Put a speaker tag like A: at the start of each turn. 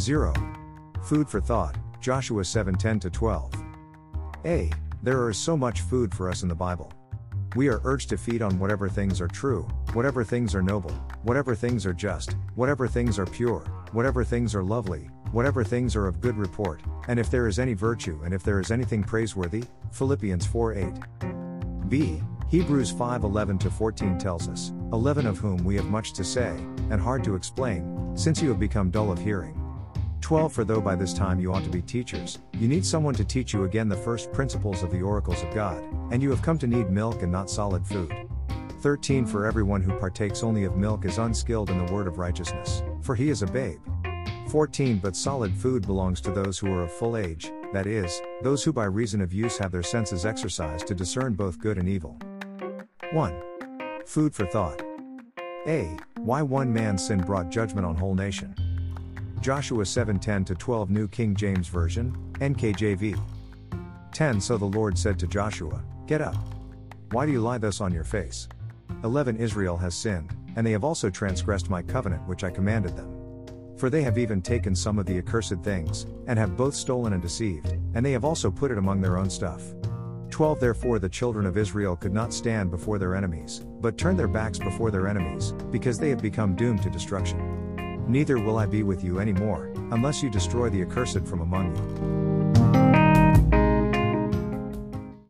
A: 0. Food for thought, Joshua 7 10 12. A. There is so much food for us in the Bible. We are urged to feed on whatever things are true, whatever things are noble, whatever things are just, whatever things are pure, whatever things are lovely, whatever things are of good report, and if there is any virtue and if there is anything praiseworthy, Philippians 4 8. B. Hebrews 5 11 14 tells us, 11 of whom we have much to say, and hard to explain, since you have become dull of hearing. 12 For though by this time you ought to be teachers, you need someone to teach you again the first principles of the oracles of God, and you have come to need milk and not solid food. 13 For everyone who partakes only of milk is unskilled in the word of righteousness, for he is a babe. 14 But solid food belongs to those who are of full age, that is, those who by reason of use have their senses exercised to discern both good and evil. 1. Food for thought. A. Why one man's sin brought judgment on whole nation. Joshua 7:10 to 12 New King James Version, NKJV. 10 So the Lord said to Joshua, Get up. Why do you lie thus on your face? 11 Israel has sinned, and they have also transgressed my covenant which I commanded them. For they have even taken some of the accursed things, and have both stolen and deceived, and they have also put it among their own stuff. 12 Therefore the children of Israel could not stand before their enemies, but turned their backs before their enemies, because they had become doomed to destruction. Neither will I be with you any more, unless you destroy the accursed from among you.